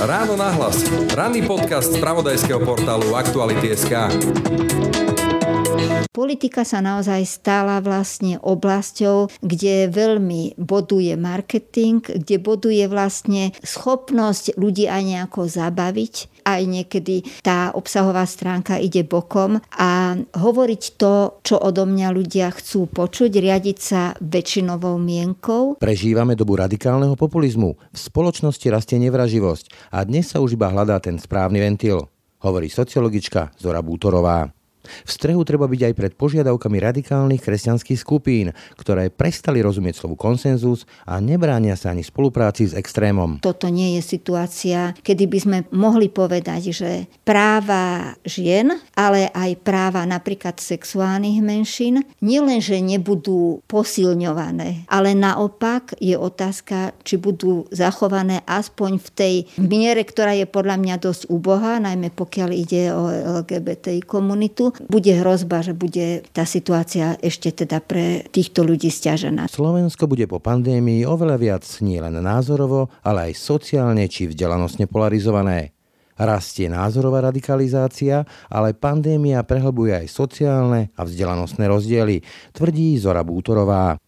Ráno nahlas. Ranný podcast z pravodajského portálu Aktuality.sk. Politika sa naozaj stala vlastne oblasťou, kde veľmi boduje marketing, kde boduje vlastne schopnosť ľudí aj nejako zabaviť aj niekedy tá obsahová stránka ide bokom a hovoriť to, čo odo mňa ľudia chcú počuť, riadiť sa väčšinovou mienkou. Prežívame dobu radikálneho populizmu. V spoločnosti rastie nevraživosť a dnes sa už iba hľadá ten správny ventil, hovorí sociologička Zora Bútorová. V strehu treba byť aj pred požiadavkami radikálnych kresťanských skupín, ktoré prestali rozumieť slovu konsenzus a nebránia sa ani spolupráci s extrémom. Toto nie je situácia, kedy by sme mohli povedať, že práva žien, ale aj práva napríklad sexuálnych menšín, nielenže nebudú posilňované, ale naopak je otázka, či budú zachované aspoň v tej miere, ktorá je podľa mňa dosť úbohá, najmä pokiaľ ide o LGBTI komunitu, bude hrozba, že bude tá situácia ešte teda pre týchto ľudí stiažená. Slovensko bude po pandémii oveľa viac nie len názorovo, ale aj sociálne či vzdelanostne polarizované. Rastie názorová radikalizácia, ale pandémia prehlbuje aj sociálne a vzdelanostné rozdiely, tvrdí Zora Bútorová.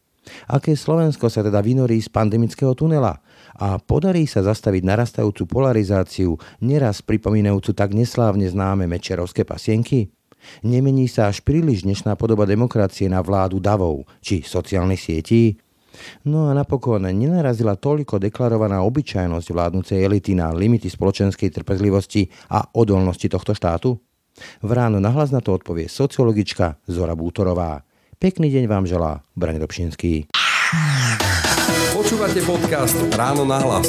Aké Slovensko sa teda vynorí z pandemického tunela? A podarí sa zastaviť narastajúcu polarizáciu, neraz pripomínajúcu tak neslávne známe mečerovské pasienky? Nemení sa až príliš dnešná podoba demokracie na vládu davov či sociálnych sietí? No a napokon nenarazila toľko deklarovaná obyčajnosť vládnucej elity na limity spoločenskej trpezlivosti a odolnosti tohto štátu? V ráno nahlas na to odpovie sociologička Zora Bútorová. Pekný deň vám želá Brane Dobšinský. Počúvate podcast Ráno na hlas.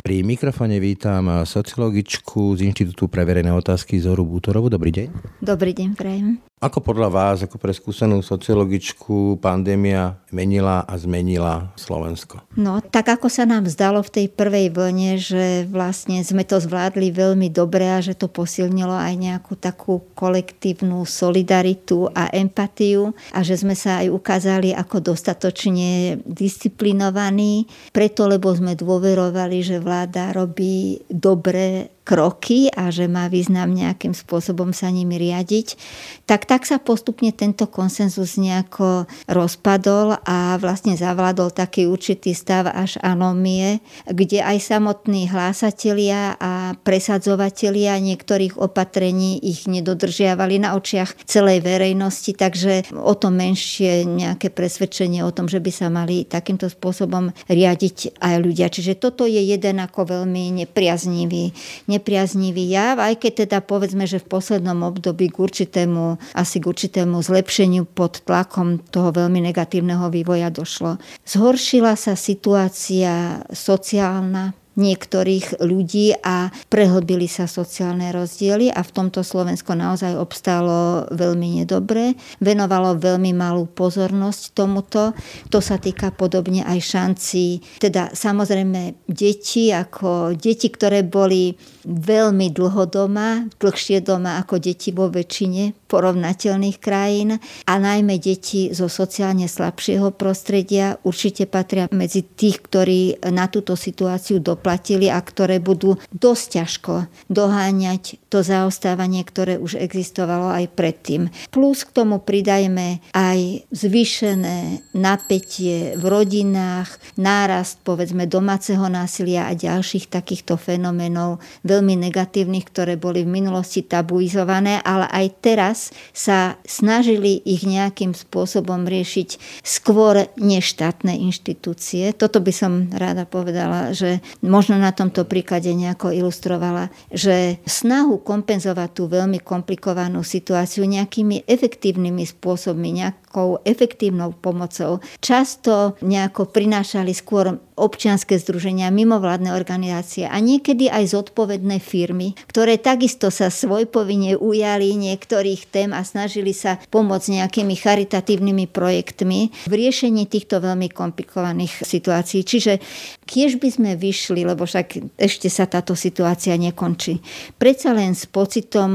Pri mikrofone vítam sociologičku z Inštitútu pre verejné otázky Zoru Bútorovu. Dobrý deň. Dobrý deň, prajem. Ako podľa vás, ako pre skúsenú sociologičku, pandémia menila a zmenila Slovensko? No, tak ako sa nám zdalo v tej prvej vlne, že vlastne sme to zvládli veľmi dobre a že to posilnilo aj nejakú takú kolektívnu solidaritu a empatiu a že sme sa aj ukázali ako dostatočne disciplinovaní, preto lebo sme dôverovali, že vláda robí dobre kroky a že má význam nejakým spôsobom sa nimi riadiť, tak tak sa postupne tento konsenzus nejako rozpadol a vlastne zavládol taký určitý stav až anomie, kde aj samotní hlásatelia a presadzovatelia niektorých opatrení ich nedodržiavali na očiach celej verejnosti, takže o to menšie nejaké presvedčenie o tom, že by sa mali takýmto spôsobom riadiť aj ľudia. Čiže toto je jeden ako veľmi nepriaznivý nepriaznivý jav, aj keď teda povedzme, že v poslednom období k určitému, asi k určitému zlepšeniu pod tlakom toho veľmi negatívneho vývoja došlo. Zhoršila sa situácia sociálna, niektorých ľudí a prehlbili sa sociálne rozdiely a v tomto Slovensko naozaj obstálo veľmi nedobre. Venovalo veľmi malú pozornosť tomuto. To sa týka podobne aj šanci, teda samozrejme deti, ako deti, ktoré boli veľmi dlho doma, dlhšie doma ako deti vo väčšine porovnateľných krajín a najmä deti zo sociálne slabšieho prostredia určite patria medzi tých, ktorí na túto situáciu doplatili a ktoré budú dosť ťažko doháňať to zaostávanie, ktoré už existovalo aj predtým. Plus k tomu pridajme aj zvýšené napätie v rodinách, nárast povedzme domáceho násilia a ďalších takýchto fenoménov veľmi negatívnych, ktoré boli v minulosti tabuizované, ale aj teraz sa snažili ich nejakým spôsobom riešiť skôr neštátne inštitúcie. Toto by som rada povedala, že možno na tomto príklade nejako ilustrovala, že snahu kompenzovať tú veľmi komplikovanú situáciu nejakými efektívnymi spôsobmi, nejakou efektívnou pomocou, často nejako prinášali skôr občianske združenia, mimovládne organizácie a niekedy aj zodpovedné firmy, ktoré takisto sa svojpovinne ujali niektorých tém a snažili sa pomôcť nejakými charitatívnymi projektmi v riešení týchto veľmi komplikovaných situácií. Čiže kiež by sme vyšli, lebo však ešte sa táto situácia nekončí, predsa len s pocitom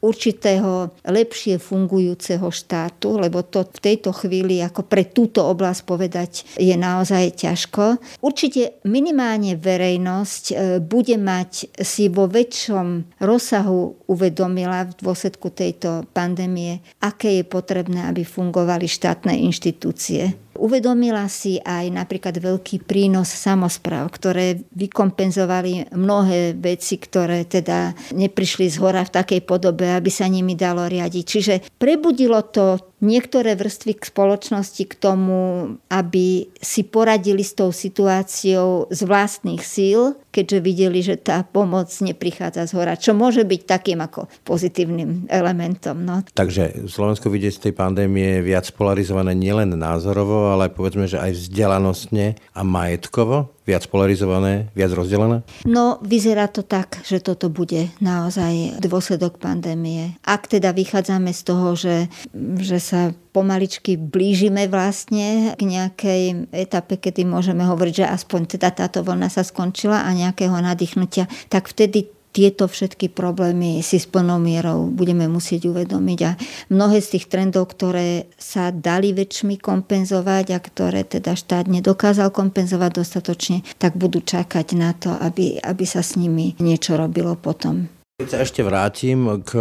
určitého lepšie fungujúceho štátu, lebo to v tejto chvíli ako pre túto oblasť povedať je naozaj ťažko. určite minimálne verejnosť e, bude mať si vo väčšom rozsahu uvedomila v dôsledku tejto pandémie, aké je potrebné, aby fungovali štátne inštitúcie Uvedomila si aj napríklad veľký prínos samozpráv, ktoré vykompenzovali mnohé veci, ktoré teda neprišli z hora v takej podobe, aby sa nimi dalo riadiť. Čiže prebudilo to niektoré vrstvy k spoločnosti k tomu, aby si poradili s tou situáciou z vlastných síl, keďže videli, že tá pomoc neprichádza z hora, čo môže byť takým ako pozitívnym elementom. No. Takže Slovensko vidie z tej pandémie viac polarizované nielen názorovo, ale povedzme, že aj vzdelanostne a majetkovo viac polarizované, viac rozdelené? No, vyzerá to tak, že toto bude naozaj dôsledok pandémie. Ak teda vychádzame z toho, že, že sa pomaličky blížime vlastne k nejakej etape, kedy môžeme hovoriť, že aspoň teda táto vlna sa skončila a nejakého nadýchnutia, tak vtedy tieto všetky problémy si s plnou mierou budeme musieť uvedomiť a mnohé z tých trendov, ktoré sa dali väčšmi kompenzovať a ktoré teda štát nedokázal kompenzovať dostatočne, tak budú čakať na to, aby, aby sa s nimi niečo robilo potom. Keď sa ešte vrátim k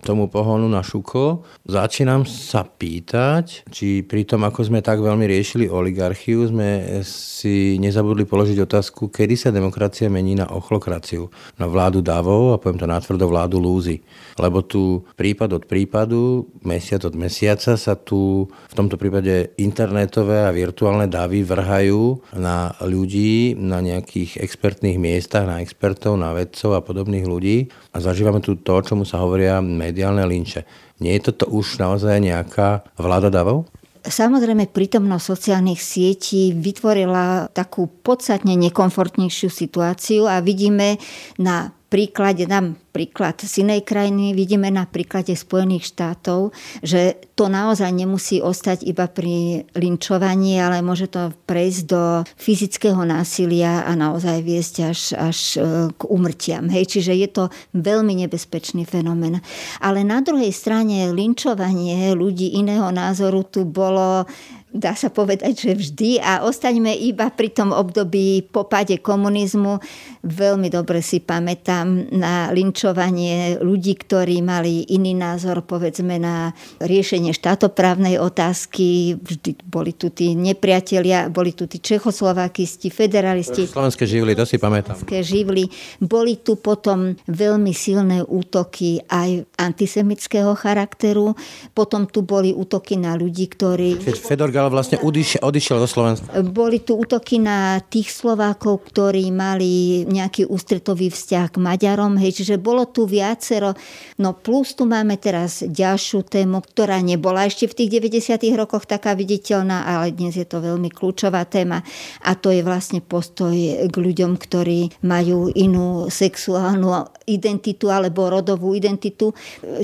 tomu pohonu na šuko, začínam sa pýtať, či pri tom, ako sme tak veľmi riešili oligarchiu, sme si nezabudli položiť otázku, kedy sa demokracia mení na ochlokraciu, na vládu davov a poviem to natvrdo vládu lúzy. Lebo tu prípad od prípadu, mesiac od mesiaca sa tu v tomto prípade internetové a virtuálne davy vrhajú na ľudí, na nejakých expertných miestach, na expertov, na vedcov a podobných ľudí a zažívame tu to, čomu sa hovoria mediálne linče. Nie je toto už naozaj nejaká vláda davov? Samozrejme, prítomnosť sociálnych sietí vytvorila takú podstatne nekomfortnejšiu situáciu a vidíme na príklade, dám príklad z inej krajiny, vidíme na príklade Spojených štátov, že to naozaj nemusí ostať iba pri linčovaní, ale môže to prejsť do fyzického násilia a naozaj viesť až, až e, k umrtiam. Hej, čiže je to veľmi nebezpečný fenomén. Ale na druhej strane linčovanie ľudí iného názoru tu bolo dá sa povedať, že vždy a ostaňme iba pri tom období po páde komunizmu. Veľmi dobre si pamätám na linčovanie ľudí, ktorí mali iný názor, povedzme, na riešenie štátoprávnej otázky. Vždy boli tu tí nepriatelia, boli tu tí čechoslovakisti, federalisti. Slovenské živly, to si pamätám. Slovenské živly. Boli tu potom veľmi silné útoky aj antisemického charakteru. Potom tu boli útoky na ľudí, ktorí... Fedor ale vlastne odišiel, odišiel do Slovenska. Boli tu útoky na tých Slovákov, ktorí mali nejaký ústretový vzťah k Maďarom, hej, čiže bolo tu viacero. No plus tu máme teraz ďalšiu tému, ktorá nebola ešte v tých 90. rokoch taká viditeľná, ale dnes je to veľmi kľúčová téma a to je vlastne postoj k ľuďom, ktorí majú inú sexuálnu identitu alebo rodovú identitu.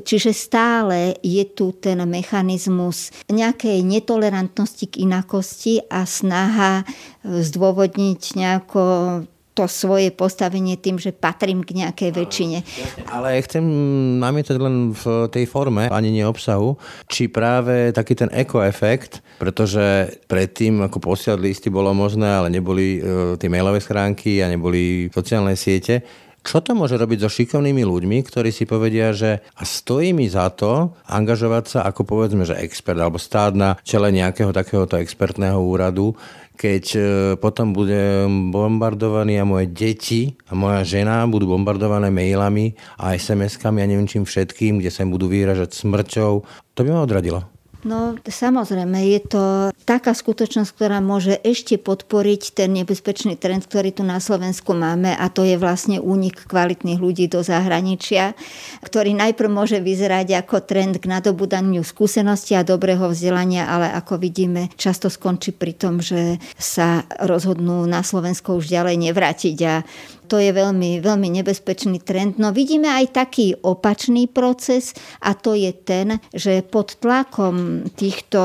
Čiže stále je tu ten mechanizmus nejakej netolerantnosti neschopnosti k inakosti a snaha e, zdôvodniť nejako to svoje postavenie tým, že patrím k nejakej väčšine. Ale chcem namietať len v tej forme, ani nie obsahu, či práve taký ten ekoefekt, pretože predtým ako posielať listy bolo možné, ale neboli e, tie mailové schránky a neboli sociálne siete, čo to môže robiť so šikovnými ľuďmi, ktorí si povedia, že a stojí mi za to angažovať sa ako povedzme, že expert alebo stáť na čele nejakého takéhoto expertného úradu, keď e, potom budem bombardovaný a moje deti a moja žena budú bombardované mailami a SMS-kami a neviem čím všetkým, kde sa im budú vyražať smrťou, to by ma odradilo. No samozrejme, je to taká skutočnosť, ktorá môže ešte podporiť ten nebezpečný trend, ktorý tu na Slovensku máme a to je vlastne únik kvalitných ľudí do zahraničia, ktorý najprv môže vyzerať ako trend k nadobudaniu skúsenosti a dobrého vzdelania, ale ako vidíme, často skončí pri tom, že sa rozhodnú na Slovensko už ďalej nevrátiť a to je veľmi, veľmi nebezpečný trend. No vidíme aj taký opačný proces a to je ten, že pod tlakom týchto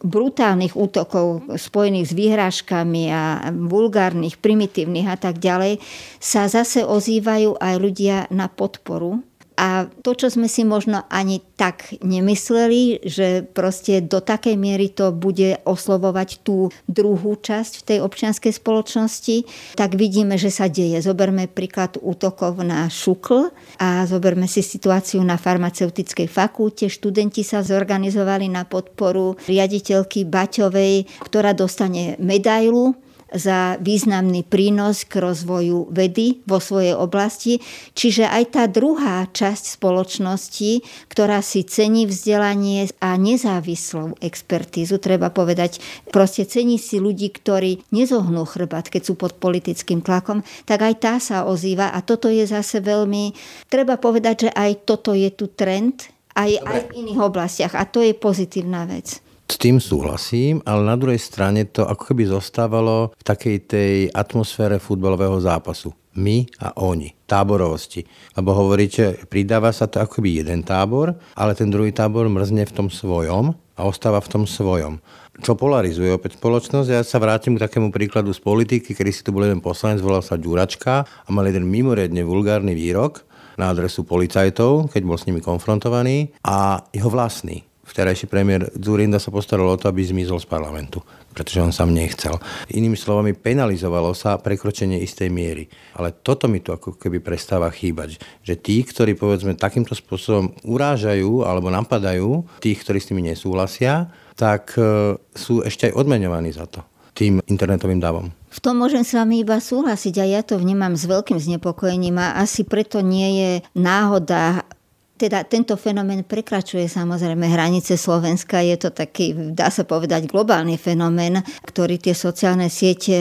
brutálnych útokov spojených s výhrážkami a vulgárnych, primitívnych a tak ďalej sa zase ozývajú aj ľudia na podporu A to, čo sme si možno ani tak nemysleli, že proste do takej miery to bude oslovovať tú druhú časť v tej občianskej spoločnosti, tak vidíme, že sa deje. Zoberme príklad útokov na šukl a zoberme si situáciu na farmaceutickej fakulte. Študenti sa zorganizovali na podporu riaditeľky Baťovej, ktorá dostane medailu za významný prínos k rozvoju vedy vo svojej oblasti. Čiže aj tá druhá časť spoločnosti, ktorá si cení vzdelanie a nezávislú expertízu, treba povedať, proste cení si ľudí, ktorí nezohnú chrbát, keď sú pod politickým tlakom, tak aj tá sa ozýva a toto je zase veľmi, treba povedať, že aj toto je tu trend, aj, aj v iných oblastiach a to je pozitívna vec. S tým súhlasím, ale na druhej strane to ako keby zostávalo v takej tej atmosfére futbalového zápasu. My a oni. Táborovosti. Lebo hovoríte, pridáva sa to ako keby jeden tábor, ale ten druhý tábor mrzne v tom svojom a ostáva v tom svojom. Čo polarizuje opäť spoločnosť. Ja sa vrátim k takému príkladu z politiky, kedy si tu bol jeden poslanec, volal sa Ďuračka a mal jeden mimoriadne vulgárny výrok na adresu policajtov, keď bol s nimi konfrontovaný a jeho vlastný vterajší premiér Zurinda sa postaral o to, aby zmizol z parlamentu, pretože on sám nechcel. Inými slovami, penalizovalo sa prekročenie istej miery. Ale toto mi tu ako keby prestáva chýbať. Že tí, ktorí povedzme takýmto spôsobom urážajú alebo napadajú tých, ktorí s nimi nesúhlasia, tak e, sú ešte aj odmeňovaní za to tým internetovým dávom. V tom môžem s vami iba súhlasiť a ja to vnímam s veľkým znepokojením a asi preto nie je náhoda teda tento fenomén prekračuje samozrejme hranice Slovenska. Je to taký, dá sa povedať, globálny fenomén, ktorý tie sociálne siete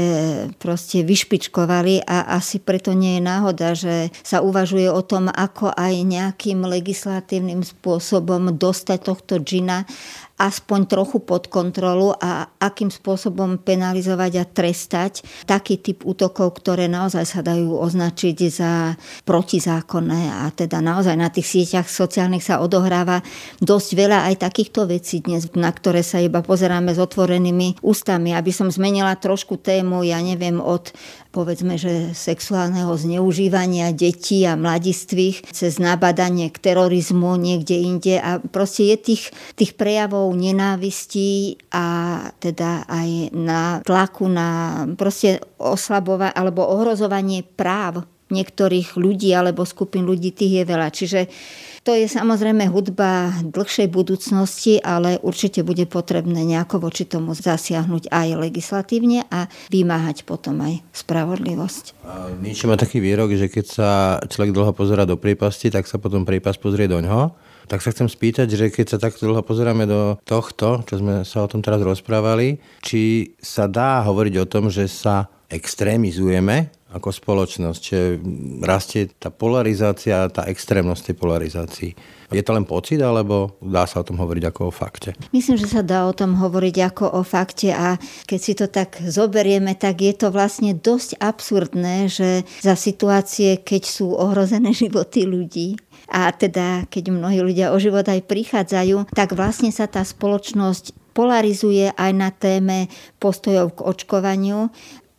proste vyšpičkovali a asi preto nie je náhoda, že sa uvažuje o tom, ako aj nejakým legislatívnym spôsobom dostať tohto džina aspoň trochu pod kontrolu a akým spôsobom penalizovať a trestať taký typ útokov, ktoré naozaj sa dajú označiť za protizákonné a teda naozaj na tých sieťach sociálnych sa odohráva dosť veľa aj takýchto vecí dnes, na ktoré sa iba pozeráme s otvorenými ústami. Aby som zmenila trošku tému, ja neviem, od povedzme, že sexuálneho zneužívania detí a mladistvých cez nabadanie k terorizmu niekde inde a proste je tých, tých prejavov nenávistí a teda aj na tlaku na proste oslabovanie alebo ohrozovanie práv niektorých ľudí alebo skupín ľudí, tých je veľa. Čiže to je samozrejme hudba dlhšej budúcnosti, ale určite bude potrebné nejako voči tomu zasiahnuť aj legislatívne a vymáhať potom aj spravodlivosť. Nietzsche má taký výrok, že keď sa človek dlho pozera do prípasti, tak sa potom prípas pozrie do ňoho. Tak sa chcem spýtať, že keď sa takto dlho pozeráme do tohto, čo sme sa o tom teraz rozprávali, či sa dá hovoriť o tom, že sa extrémizujeme ako spoločnosť, že rastie tá polarizácia, tá extrémnosť tej polarizácii. Je to len pocit, alebo dá sa o tom hovoriť ako o fakte? Myslím, že sa dá o tom hovoriť ako o fakte a keď si to tak zoberieme, tak je to vlastne dosť absurdné, že za situácie, keď sú ohrozené životy ľudí, a teda keď mnohí ľudia o život aj prichádzajú, tak vlastne sa tá spoločnosť polarizuje aj na téme postojov k očkovaniu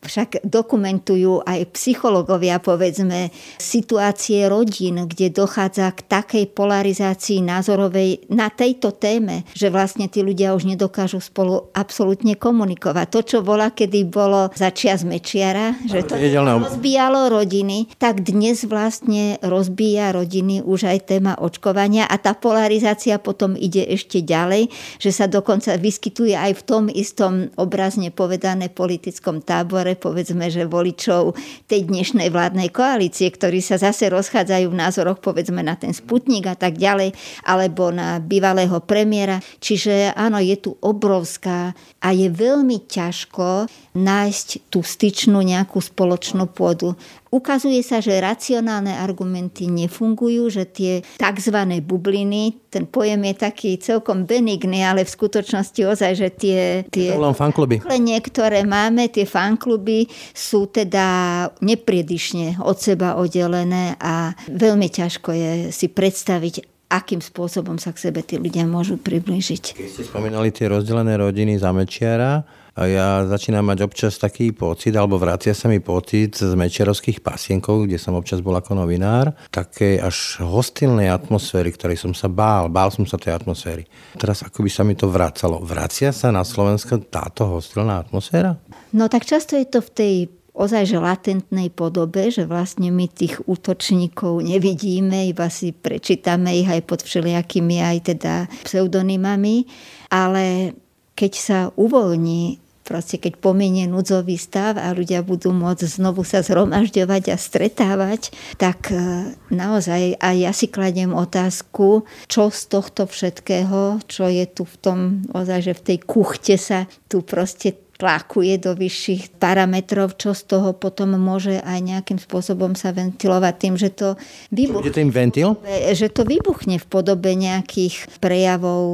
však dokumentujú aj psychológovia, povedzme, situácie rodín, kde dochádza k takej polarizácii názorovej na tejto téme, že vlastne tí ľudia už nedokážu spolu absolútne komunikovať. To, čo bola, kedy bolo za čias Mečiara, že to rozbíjalo rodiny, tak dnes vlastne rozbíja rodiny už aj téma očkovania a tá polarizácia potom ide ešte ďalej, že sa dokonca vyskytuje aj v tom istom obrazne povedané politickom tábore povedzme, že voličov tej dnešnej vládnej koalície, ktorí sa zase rozchádzajú v názoroch povedzme na ten Sputnik a tak ďalej, alebo na bývalého premiéra. Čiže áno, je tu obrovská a je veľmi ťažko nájsť tú styčnú nejakú spoločnú pôdu. Ukazuje sa, že racionálne argumenty nefungujú, že tie tzv. bubliny, ten pojem je taký celkom benigný, ale v skutočnosti ozaj, že tie, tie fankluby. ktoré máme, tie fankluby sú teda nepriedišne od seba oddelené a veľmi ťažko je si predstaviť, akým spôsobom sa k sebe tí ľudia môžu priblížiť. Keď ste spomínali tie rozdelené rodiny za Mečiara, ja začínam mať občas taký pocit, alebo vracia sa mi pocit z mečerovských pasienkov, kde som občas bol ako novinár, také až hostilnej atmosféry, ktorej som sa bál. Bál som sa tej atmosféry. Teraz ako by sa mi to vracalo. Vracia sa na Slovensko táto hostilná atmosféra? No tak často je to v tej ozaj že latentnej podobe, že vlastne my tých útočníkov nevidíme, iba si prečítame ich aj pod všelijakými aj teda pseudonymami, ale keď sa uvoľní proste keď pominie núdzový stav a ľudia budú môcť znovu sa zhromažďovať a stretávať, tak e, naozaj aj ja si kladiem otázku, čo z tohto všetkého, čo je tu v tom, ozaj, že v tej kuchte sa tu proste tlakuje do vyšších parametrov, čo z toho potom môže aj nejakým spôsobom sa ventilovať tým, že to vybuchne. Je to im ventil? Že to vybuchne v podobe nejakých prejavov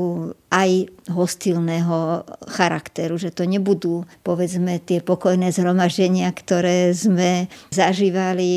aj hostilného charakteru, že to nebudú povedzme tie pokojné zhromaždenia, ktoré sme zažívali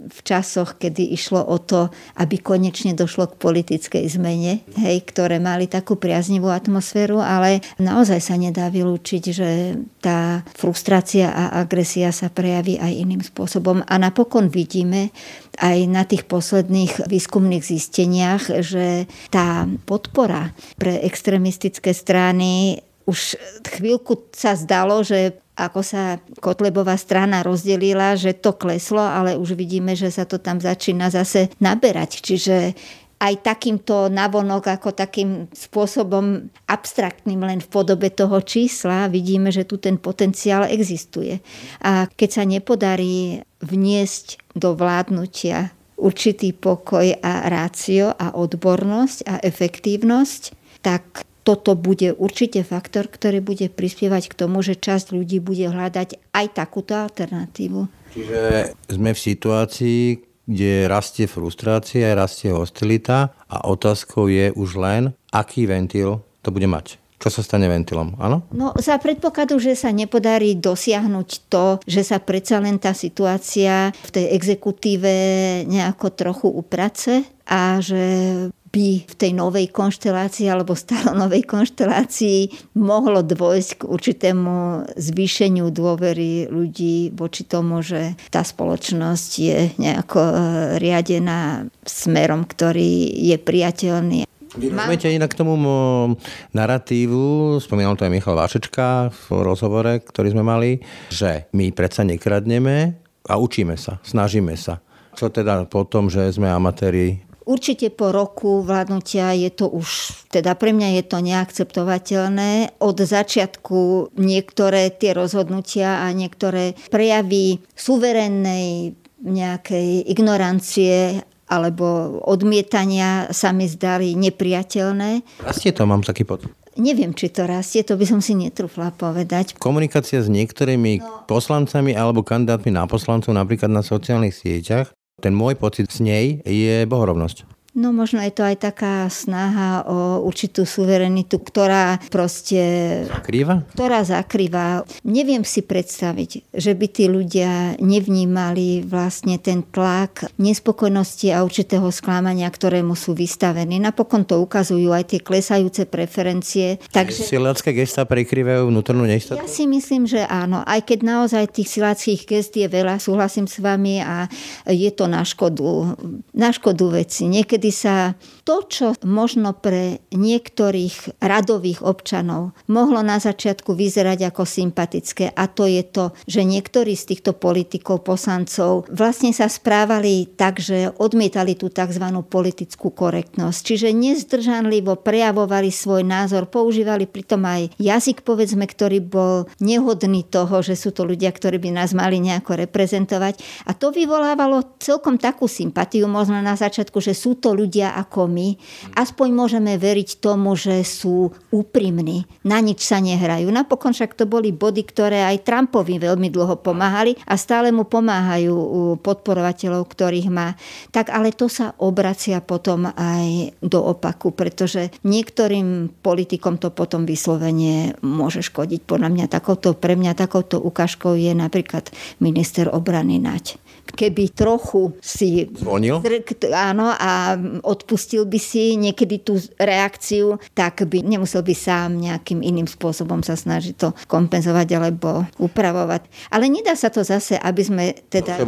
v časoch, kedy išlo o to, aby konečne došlo k politickej zmene, hej, ktoré mali takú priaznivú atmosféru, ale naozaj sa nedá vylúčiť, že tá frustrácia a agresia sa prejaví aj iným spôsobom. A napokon vidíme, aj na tých posledných výskumných zisteniach, že tá podpora pre extremistické strany už chvíľku sa zdalo, že ako sa Kotlebová strana rozdelila, že to kleslo, ale už vidíme, že sa to tam začína zase naberať. Čiže aj takýmto navonok, ako takým spôsobom abstraktným len v podobe toho čísla, vidíme, že tu ten potenciál existuje. A keď sa nepodarí vniesť do vládnutia určitý pokoj a rácio a odbornosť a efektívnosť, tak toto bude určite faktor, ktorý bude prispievať k tomu, že časť ľudí bude hľadať aj takúto alternatívu. Čiže sme v situácii, kde rastie frustrácia, rastie hostilita a otázkou je už len, aký ventil to bude mať. Čo sa stane ventilom, áno? No za predpokladu, že sa nepodarí dosiahnuť to, že sa predsa len tá situácia v tej exekutíve nejako trochu uprace a že by v tej novej konštelácii alebo stále novej konštelácii mohlo dôjsť k určitému zvýšeniu dôvery ľudí voči tomu, že tá spoločnosť je nejako e, riadená smerom, ktorý je priateľný. Vy rozumiete inak k tomu narratívu, spomínal to aj Michal Vášečka v rozhovore, ktorý sme mali, že my predsa nekradneme a učíme sa, snažíme sa. Čo teda po tom, že sme amatéri Určite po roku vládnutia je to už, teda pre mňa je to neakceptovateľné. Od začiatku niektoré tie rozhodnutia a niektoré prejavy suverénnej nejakej ignorancie alebo odmietania sa mi zdali nepriateľné. Rastie to, mám taký pocit. Neviem, či to rastie, to by som si netrúfla povedať. Komunikácia s niektorými no. poslancami alebo kandidátmi na poslancov napríklad na sociálnych sieťach ten môj pocit z nej je bohorovnosť. No možno je to aj taká snaha o určitú suverenitu, ktorá proste... Zakrýva? Ktorá zakrýva. Neviem si predstaviť, že by tí ľudia nevnímali vlastne ten tlak nespokojnosti a určitého sklamania, ktorému sú vystavení. Napokon to ukazujú aj tie klesajúce preferencie. Takže... Silácké gesta prekryvajú vnútornú neistotu? Ja si myslím, že áno. Aj keď naozaj tých siláckých gest je veľa, súhlasím s vami a je to na škodu, na škodu veci. Niekedy kedy sa to, čo možno pre niektorých radových občanov mohlo na začiatku vyzerať ako sympatické a to je to, že niektorí z týchto politikov, poslancov vlastne sa správali tak, že odmietali tú tzv. politickú korektnosť. Čiže nezdržanlivo prejavovali svoj názor, používali pritom aj jazyk, povedzme, ktorý bol nehodný toho, že sú to ľudia, ktorí by nás mali nejako reprezentovať. A to vyvolávalo celkom takú sympatiu, možno na začiatku, že sú to ľudia ako my, aspoň môžeme veriť tomu, že sú úprimní. Na nič sa nehrajú. Napokon však to boli body, ktoré aj Trumpovi veľmi dlho pomáhali a stále mu pomáhajú podporovateľov, ktorých má. Tak ale to sa obracia potom aj do opaku, pretože niektorým politikom to potom vyslovene môže škodiť. Podľa mňa takouto, pre mňa takouto ukážkou je napríklad minister obrany Nať keby trochu si... Zvonil? Áno, a odpustil by si niekedy tú reakciu, tak by nemusel by sám nejakým iným spôsobom sa snažiť to kompenzovať alebo upravovať. Ale nedá sa to zase, aby sme teda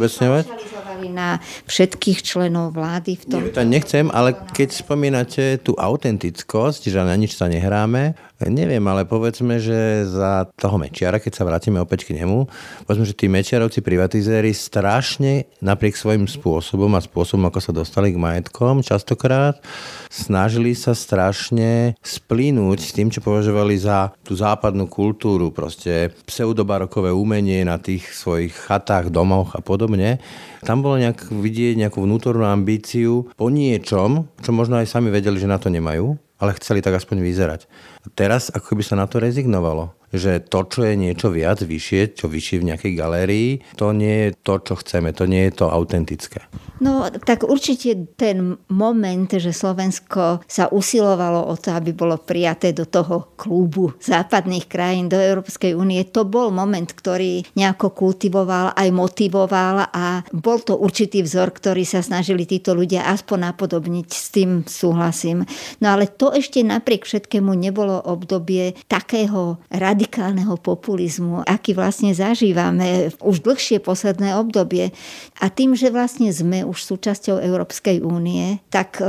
na všetkých členov vlády v tom. Nie, to nechcem, ale keď spomínate tú autentickosť, že na nič sa nehráme, Neviem, ale povedzme, že za toho Mečiara, keď sa vrátime opäť k nemu, povedzme, že tí Mečiarovci privatizéri strašne napriek svojim spôsobom a spôsobom, ako sa dostali k majetkom, častokrát snažili sa strašne splínuť s tým, čo považovali za tú západnú kultúru, proste pseudobarokové umenie na tých svojich chatách, domoch a podobne. Tam bolo nejak vidieť nejakú vnútornú ambíciu po niečom, čo možno aj sami vedeli, že na to nemajú, ale chceli tak aspoň vyzerať. Teraz ako by sa na to rezignovalo že to, čo je niečo viac, vyššie, čo vyššie v nejakej galérii, to nie je to, čo chceme, to nie je to autentické. No tak určite ten moment, že Slovensko sa usilovalo o to, aby bolo prijaté do toho klubu západných krajín, do Európskej únie, to bol moment, ktorý nejako kultivoval, aj motivoval a bol to určitý vzor, ktorý sa snažili títo ľudia aspoň napodobniť, s tým súhlasím. No ale to ešte napriek všetkému nebolo obdobie takého radikálneho populizmu, aký vlastne zažívame už dlhšie posledné obdobie. A tým, že vlastne sme už súčasťou Európskej únie, tak e,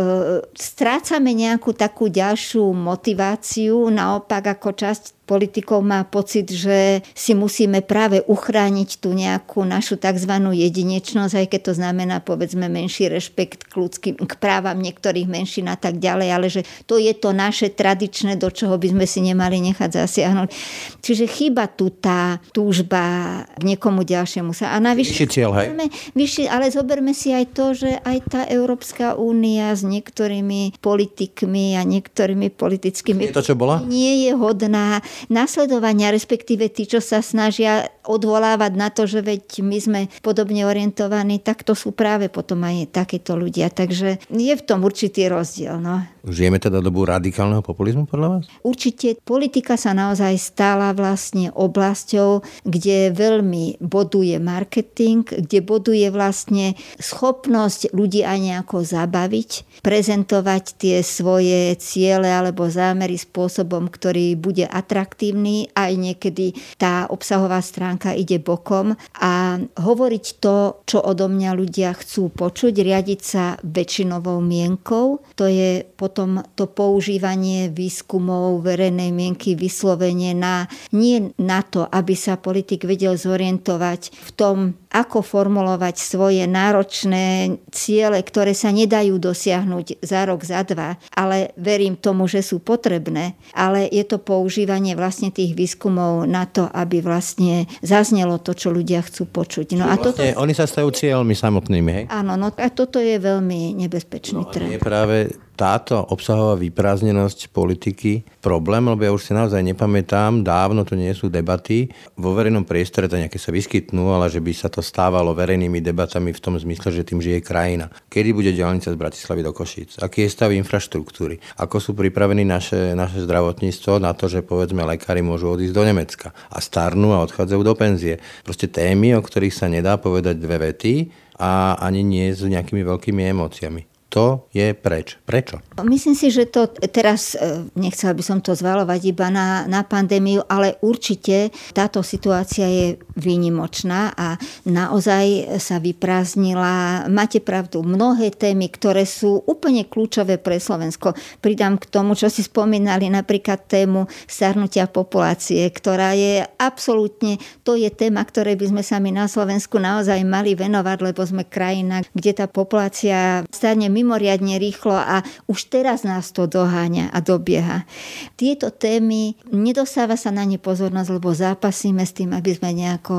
strácame nejakú takú ďalšiu motiváciu, naopak ako časť politikov má pocit, že si musíme práve uchrániť tú nejakú našu tzv. jedinečnosť, aj keď to znamená povedzme menší rešpekt k, ľudským, k právam niektorých menšín a tak ďalej, ale že to je to naše tradičné, do čoho by sme si nemali nechať zasiahnuť. Čiže chýba tu tá túžba k niekomu ďalšiemu sa. A navyše, vyšší cieľ, hej? Vyšší, ale zoberme si aj to, že aj tá Európska únia s niektorými politikmi a niektorými politickými... Nie to, čo bola? Nie je hodná nasledovania, respektíve tí, čo sa snažia odvolávať na to, že veď my sme podobne orientovaní, tak to sú práve potom aj takéto ľudia. Takže je v tom určitý rozdiel. No. Žijeme teda dobu radikálneho populizmu podľa vás? Určite politika sa naozaj stala vlastne oblasťou, kde veľmi boduje marketing, kde boduje vlastne schopnosť ľudí aj nejako zabaviť, prezentovať tie svoje ciele alebo zámery spôsobom, ktorý bude atraktívny, aj niekedy tá obsahová stránka ide bokom. A hovoriť to, čo odo mňa ľudia chcú počuť, riadiť sa väčšinovou mienkou, to je potom to používanie výskumov verejnej mienky vyslovene na, nie na to, aby sa politik vedel zorientovať v tom, ako formulovať svoje náročné ciele, ktoré sa nedajú dosiahnuť za rok, za dva, ale verím tomu, že sú potrebné, ale je to používanie vlastne tých výskumov na to, aby vlastne zaznelo to, čo ľudia chcú počuť. No a vlastne toto... Oni sa stajú cieľmi samotnými, hej? Áno, no a toto je veľmi nebezpečný no, trend. Je práve táto obsahová vyprázdnenosť politiky problém, lebo ja už si naozaj nepamätám, dávno to nie sú debaty, vo verejnom priestore to nejaké sa vyskytnú, ale že by sa to stávalo verejnými debatami v tom zmysle, že tým žije krajina. Kedy bude diálnica z Bratislavy do Košíc? Aký je stav infraštruktúry? Ako sú pripravení naše, naše zdravotníctvo na to, že povedzme lekári môžu odísť do Nemecka a starnú a odchádzajú do penzie. Proste témy, o ktorých sa nedá povedať dve vety a ani nie s nejakými veľkými emóciami to je preč. Prečo? Myslím si, že to teraz, e, nechcela by som to zvalovať iba na, na pandémiu, ale určite táto situácia je výnimočná a naozaj sa vyprázdnila. Máte pravdu, mnohé témy, ktoré sú úplne kľúčové pre Slovensko. Pridám k tomu, čo si spomínali, napríklad tému starnutia populácie, ktorá je absolútne, to je téma, ktoré by sme sa my na Slovensku naozaj mali venovať, lebo sme krajina, kde tá populácia starne mimo mimoriadne rýchlo a už teraz nás to doháňa a dobieha. Tieto témy, nedostáva sa na ne pozornosť, lebo zápasíme s tým, aby sme nejako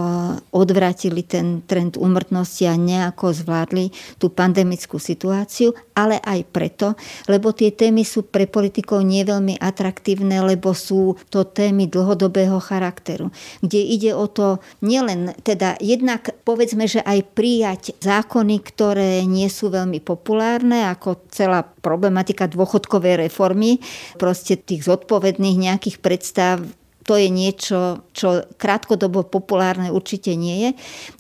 odvratili ten trend úmrtnosti a nejako zvládli tú pandemickú situáciu, ale aj preto, lebo tie témy sú pre politikov nie veľmi atraktívne, lebo sú to témy dlhodobého charakteru, kde ide o to nielen, teda jednak povedzme, že aj prijať zákony, ktoré nie sú veľmi populárne, podobné ako celá problematika dôchodkovej reformy, proste tých zodpovedných nejakých predstav to je niečo, čo krátkodobo populárne určite nie je,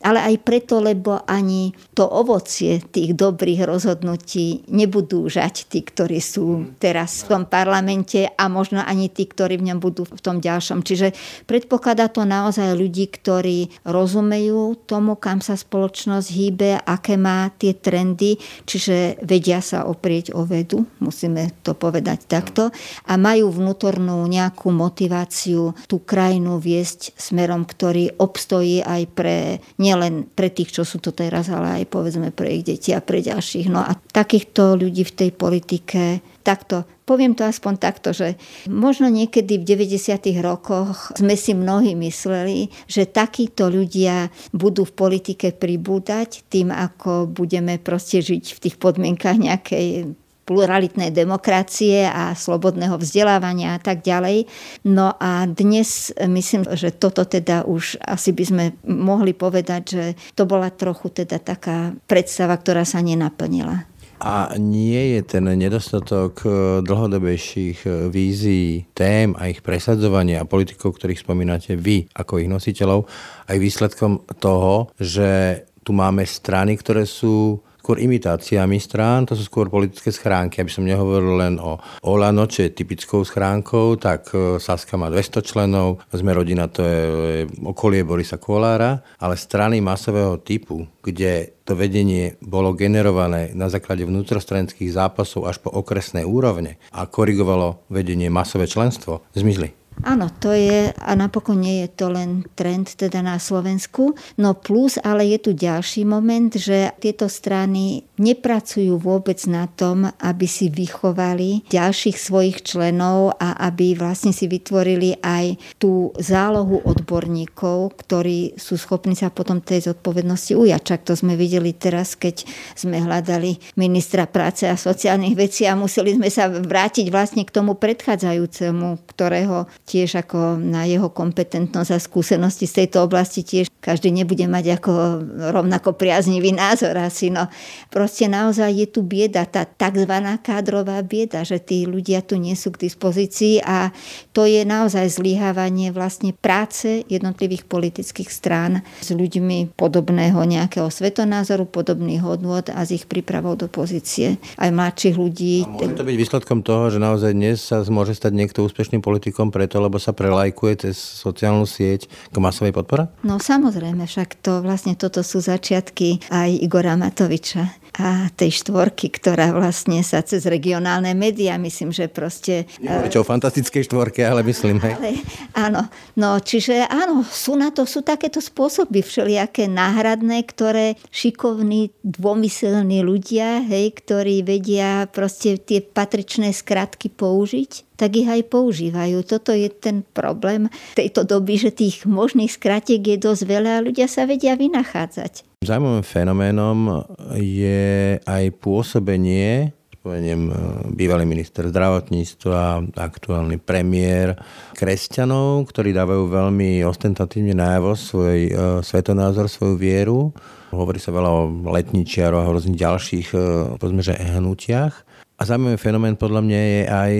ale aj preto, lebo ani to ovocie tých dobrých rozhodnutí nebudú žať tí, ktorí sú teraz v tom parlamente a možno ani tí, ktorí v ňom budú v tom ďalšom. Čiže predpokladá to naozaj ľudí, ktorí rozumejú tomu, kam sa spoločnosť hýbe, aké má tie trendy, čiže vedia sa oprieť o vedu, musíme to povedať takto, a majú vnútornú nejakú motiváciu tú krajinu viesť smerom, ktorý obstojí aj pre, nielen pre tých, čo sú to teraz, ale aj povedzme pre ich deti a pre ďalších. No a takýchto ľudí v tej politike takto, poviem to aspoň takto, že možno niekedy v 90. rokoch sme si mnohí mysleli, že takíto ľudia budú v politike pribúdať tým, ako budeme proste žiť v tých podmienkach nejakej pluralitnej demokracie a slobodného vzdelávania a tak ďalej. No a dnes myslím, že toto teda už asi by sme mohli povedať, že to bola trochu teda taká predstava, ktorá sa nenaplnila. A nie je ten nedostatok e, dlhodobejších e, vízií, tém a ich presadzovania a politikov, ktorých spomínate vy ako ich nositeľov, aj výsledkom toho, že tu máme strany, ktoré sú skôr imitáciami strán, to sú skôr politické schránky. Aby som nehovoril len o Olano, čo je typickou schránkou, tak e, Saska má 200 členov, sme rodina, to je okolie Borisa Kolára, ale strany masového typu, kde to vedenie bolo generované na základe vnútrostranických zápasov až po okresné úrovne a korigovalo vedenie masové členstvo, zmizli. Áno, to je, a napokon nie je to len trend teda na Slovensku. No plus, ale je tu ďalší moment, že tieto strany nepracujú vôbec na tom, aby si vychovali ďalších svojich členov a aby vlastne si vytvorili aj tú zálohu odborníkov, ktorí sú schopní sa potom tej zodpovednosti ujať. Čak to sme videli teraz, keď sme hľadali ministra práce a sociálnych vecí a museli sme sa vrátiť vlastne k tomu predchádzajúcemu, ktorého tiež ako na jeho kompetentnosť a skúsenosti z tejto oblasti tiež každý nebude mať ako rovnako priaznivý názor asi. No naozaj je tu bieda, tá tzv. kádrová bieda, že tí ľudia tu nie sú k dispozícii a to je naozaj zlyhávanie vlastne práce jednotlivých politických strán s ľuďmi podobného nejakého svetonázoru, podobných hodnôt a s ich prípravou do pozície aj mladších ľudí. A môže to byť výsledkom toho, že naozaj dnes sa môže stať niekto úspešným politikom preto, to, lebo sa prelajkuje cez sociálnu sieť k masovej podpore? No samozrejme, však to vlastne toto sú začiatky aj Igora Matoviča a tej štvorky, ktorá vlastne sa cez regionálne médiá, myslím, že proste... Nehovoríte o fantastickej štvorke, ale myslím, hej. Ale, áno, no čiže áno, sú na to, sú takéto spôsoby všelijaké náhradné, ktoré šikovní, dvomyselní ľudia, hej, ktorí vedia proste tie patričné skratky použiť tak ich aj používajú. Toto je ten problém tejto doby, že tých možných skratiek je dosť veľa a ľudia sa vedia vynachádzať. Zaujímavým fenoménom je aj pôsobenie spomeniem e, bývalý minister zdravotníctva, aktuálny premiér kresťanov, ktorí dávajú veľmi ostentatívne najavo svoj e, svetonázor, svoju vieru. Hovorí sa veľa o letničiaroch a rôznych ďalších e, povedzme, že hnutiach. A zaujímavý fenomén podľa mňa je aj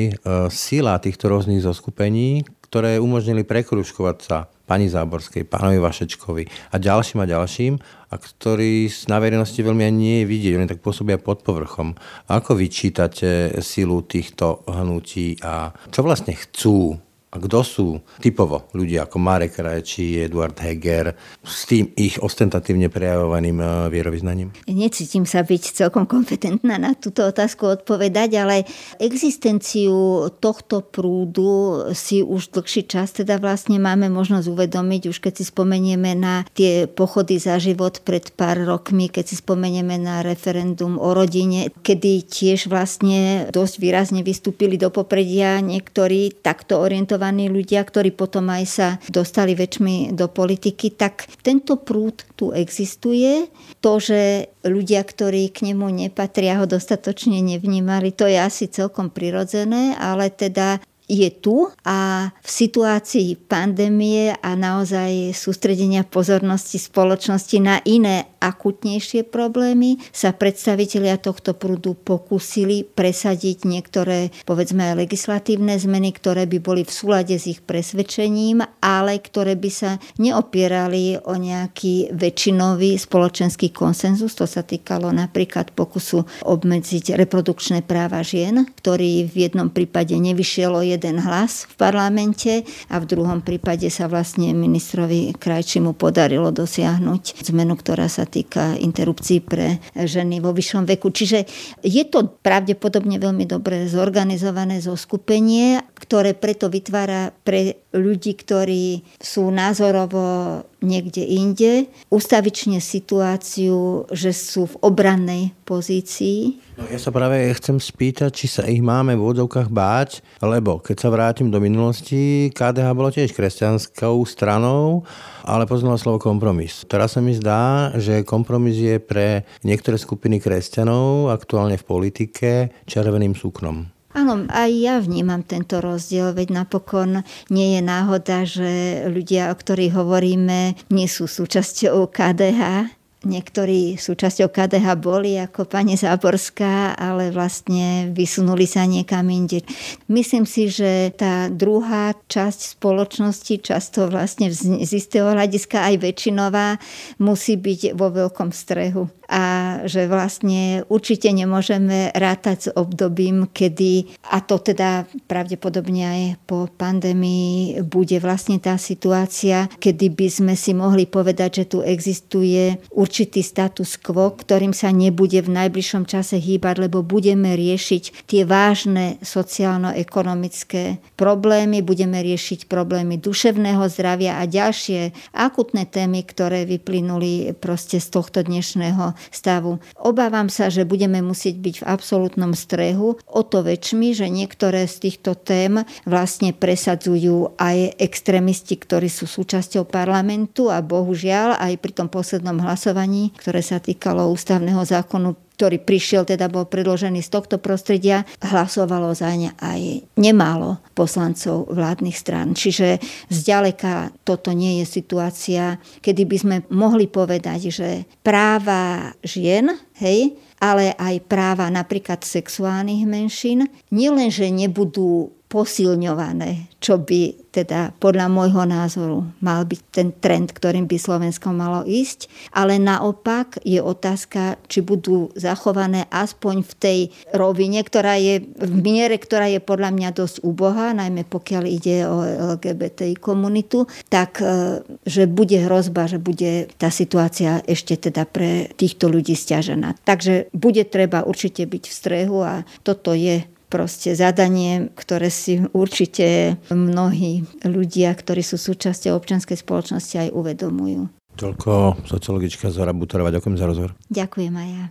sila týchto rôznych zoskupení, ktoré umožnili prekruškovať sa pani Záborskej, pánovi Vašečkovi a ďalším a ďalším, a ktorí na verejnosti veľmi ani nie je vidieť, oni tak pôsobia pod povrchom. Ako vyčítate silu týchto hnutí a čo vlastne chcú a kto sú typovo ľudia ako Marek Rajči, Eduard Heger s tým ich ostentatívne prejavovaným eh, vierovýznaním? Necítim sa byť celkom kompetentná na túto otázku odpovedať, ale existenciu tohto prúdu si už dlhší čas teda vlastne máme možnosť uvedomiť, už keď si spomenieme na tie pochody za život pred pár rokmi, keď si spomenieme na referendum o rodine, kedy tiež vlastne dosť výrazne vystúpili do popredia niektorí takto orientovaní talentovaní ľudia, ktorí potom aj sa dostali väčšmi do politiky, tak tento prúd tu existuje. To, že ľudia, ktorí k nemu nepatria, ho dostatočne nevnímali, to je asi celkom prirodzené, ale teda je tu a v situácii pandémie a naozaj sústredenia pozornosti spoločnosti na iné akutnejšie problémy, sa predstavitelia tohto prúdu pokúsili presadiť niektoré, povedzme legislatívne zmeny, ktoré by boli v súlade s ich presvedčením, ale ktoré by sa neopierali o nejaký väčšinový spoločenský konsenzus. To sa týkalo napríklad pokusu obmedziť reprodukčné práva žien, ktorý v jednom prípade nevyšiel jeden hlas v parlamente a v druhom prípade sa vlastne ministrovi Krajčimu podarilo dosiahnuť zmenu, ktorá sa týka interrupcií pre ženy vo vyššom veku. Čiže je to pravdepodobne veľmi dobre zorganizované zoskupenie, ktoré preto vytvára pre ľudí, ktorí sú názorovo niekde inde, ustavične situáciu, že sú v obrannej pozícii. No, ja sa práve chcem spýtať, či sa ich máme v úvodzovkách báť, lebo keď sa vrátim do minulosti, KDH bolo tiež kresťanskou stranou, ale poznala slovo kompromis. Teraz sa mi zdá, že kompromis je pre niektoré skupiny kresťanov, aktuálne v politike, červeným súknom. Áno, aj ja vnímam tento rozdiel, veď napokon nie je náhoda, že ľudia, o ktorých hovoríme, nie sú súčasťou KDH, Niektorí súčasťou KDH boli ako pani Záborská, ale vlastne vysunuli sa niekam inde. Myslím si, že tá druhá časť spoločnosti, často vlastne z istého hľadiska aj väčšinová, musí byť vo veľkom strehu a že vlastne určite nemôžeme rátať s obdobím, kedy, a to teda pravdepodobne aj po pandémii bude vlastne tá situácia, kedy by sme si mohli povedať, že tu existuje určitý status quo, ktorým sa nebude v najbližšom čase hýbať, lebo budeme riešiť tie vážne sociálno-ekonomické problémy, budeme riešiť problémy duševného zdravia a ďalšie akutné témy, ktoré vyplynuli proste z tohto dnešného stavu. Obávam sa, že budeme musieť byť v absolútnom strehu o to väčšmi, že niektoré z týchto tém vlastne presadzujú aj extrémisti, ktorí sú súčasťou parlamentu a bohužiaľ aj pri tom poslednom hlasovaní, ktoré sa týkalo ústavného zákonu ktorý prišiel, teda bol predložený z tohto prostredia, hlasovalo za ne aj nemálo poslancov vládnych strán. Čiže zďaleka toto nie je situácia, kedy by sme mohli povedať, že práva žien, hej, ale aj práva napríklad sexuálnych menšín, nielenže nebudú posilňované, čo by teda podľa môjho názoru mal byť ten trend, ktorým by Slovensko malo ísť. Ale naopak je otázka, či budú zachované aspoň v tej rovine, ktorá je v miere, ktorá je podľa mňa dosť úbohá, najmä pokiaľ ide o LGBTI komunitu, tak e, že bude hrozba, že bude tá situácia ešte teda pre týchto ľudí stiažená. Takže bude treba určite byť v strehu a toto je proste zadanie, ktoré si určite mnohí ľudia, ktorí sú súčasťou občianskej spoločnosti aj uvedomujú. Toľko sociologička Zora Buterová. Ďakujem za rozhovor. Ďakujem aj ja.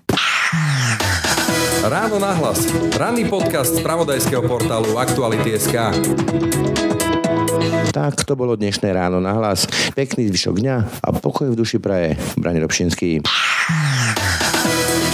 Ráno nahlas. Ranný podcast z pravodajského portálu Aktuality.sk. Tak to bolo dnešné ráno na hlas. Pekný zvyšok dňa a pokoj v duši praje. Brani Robšinský.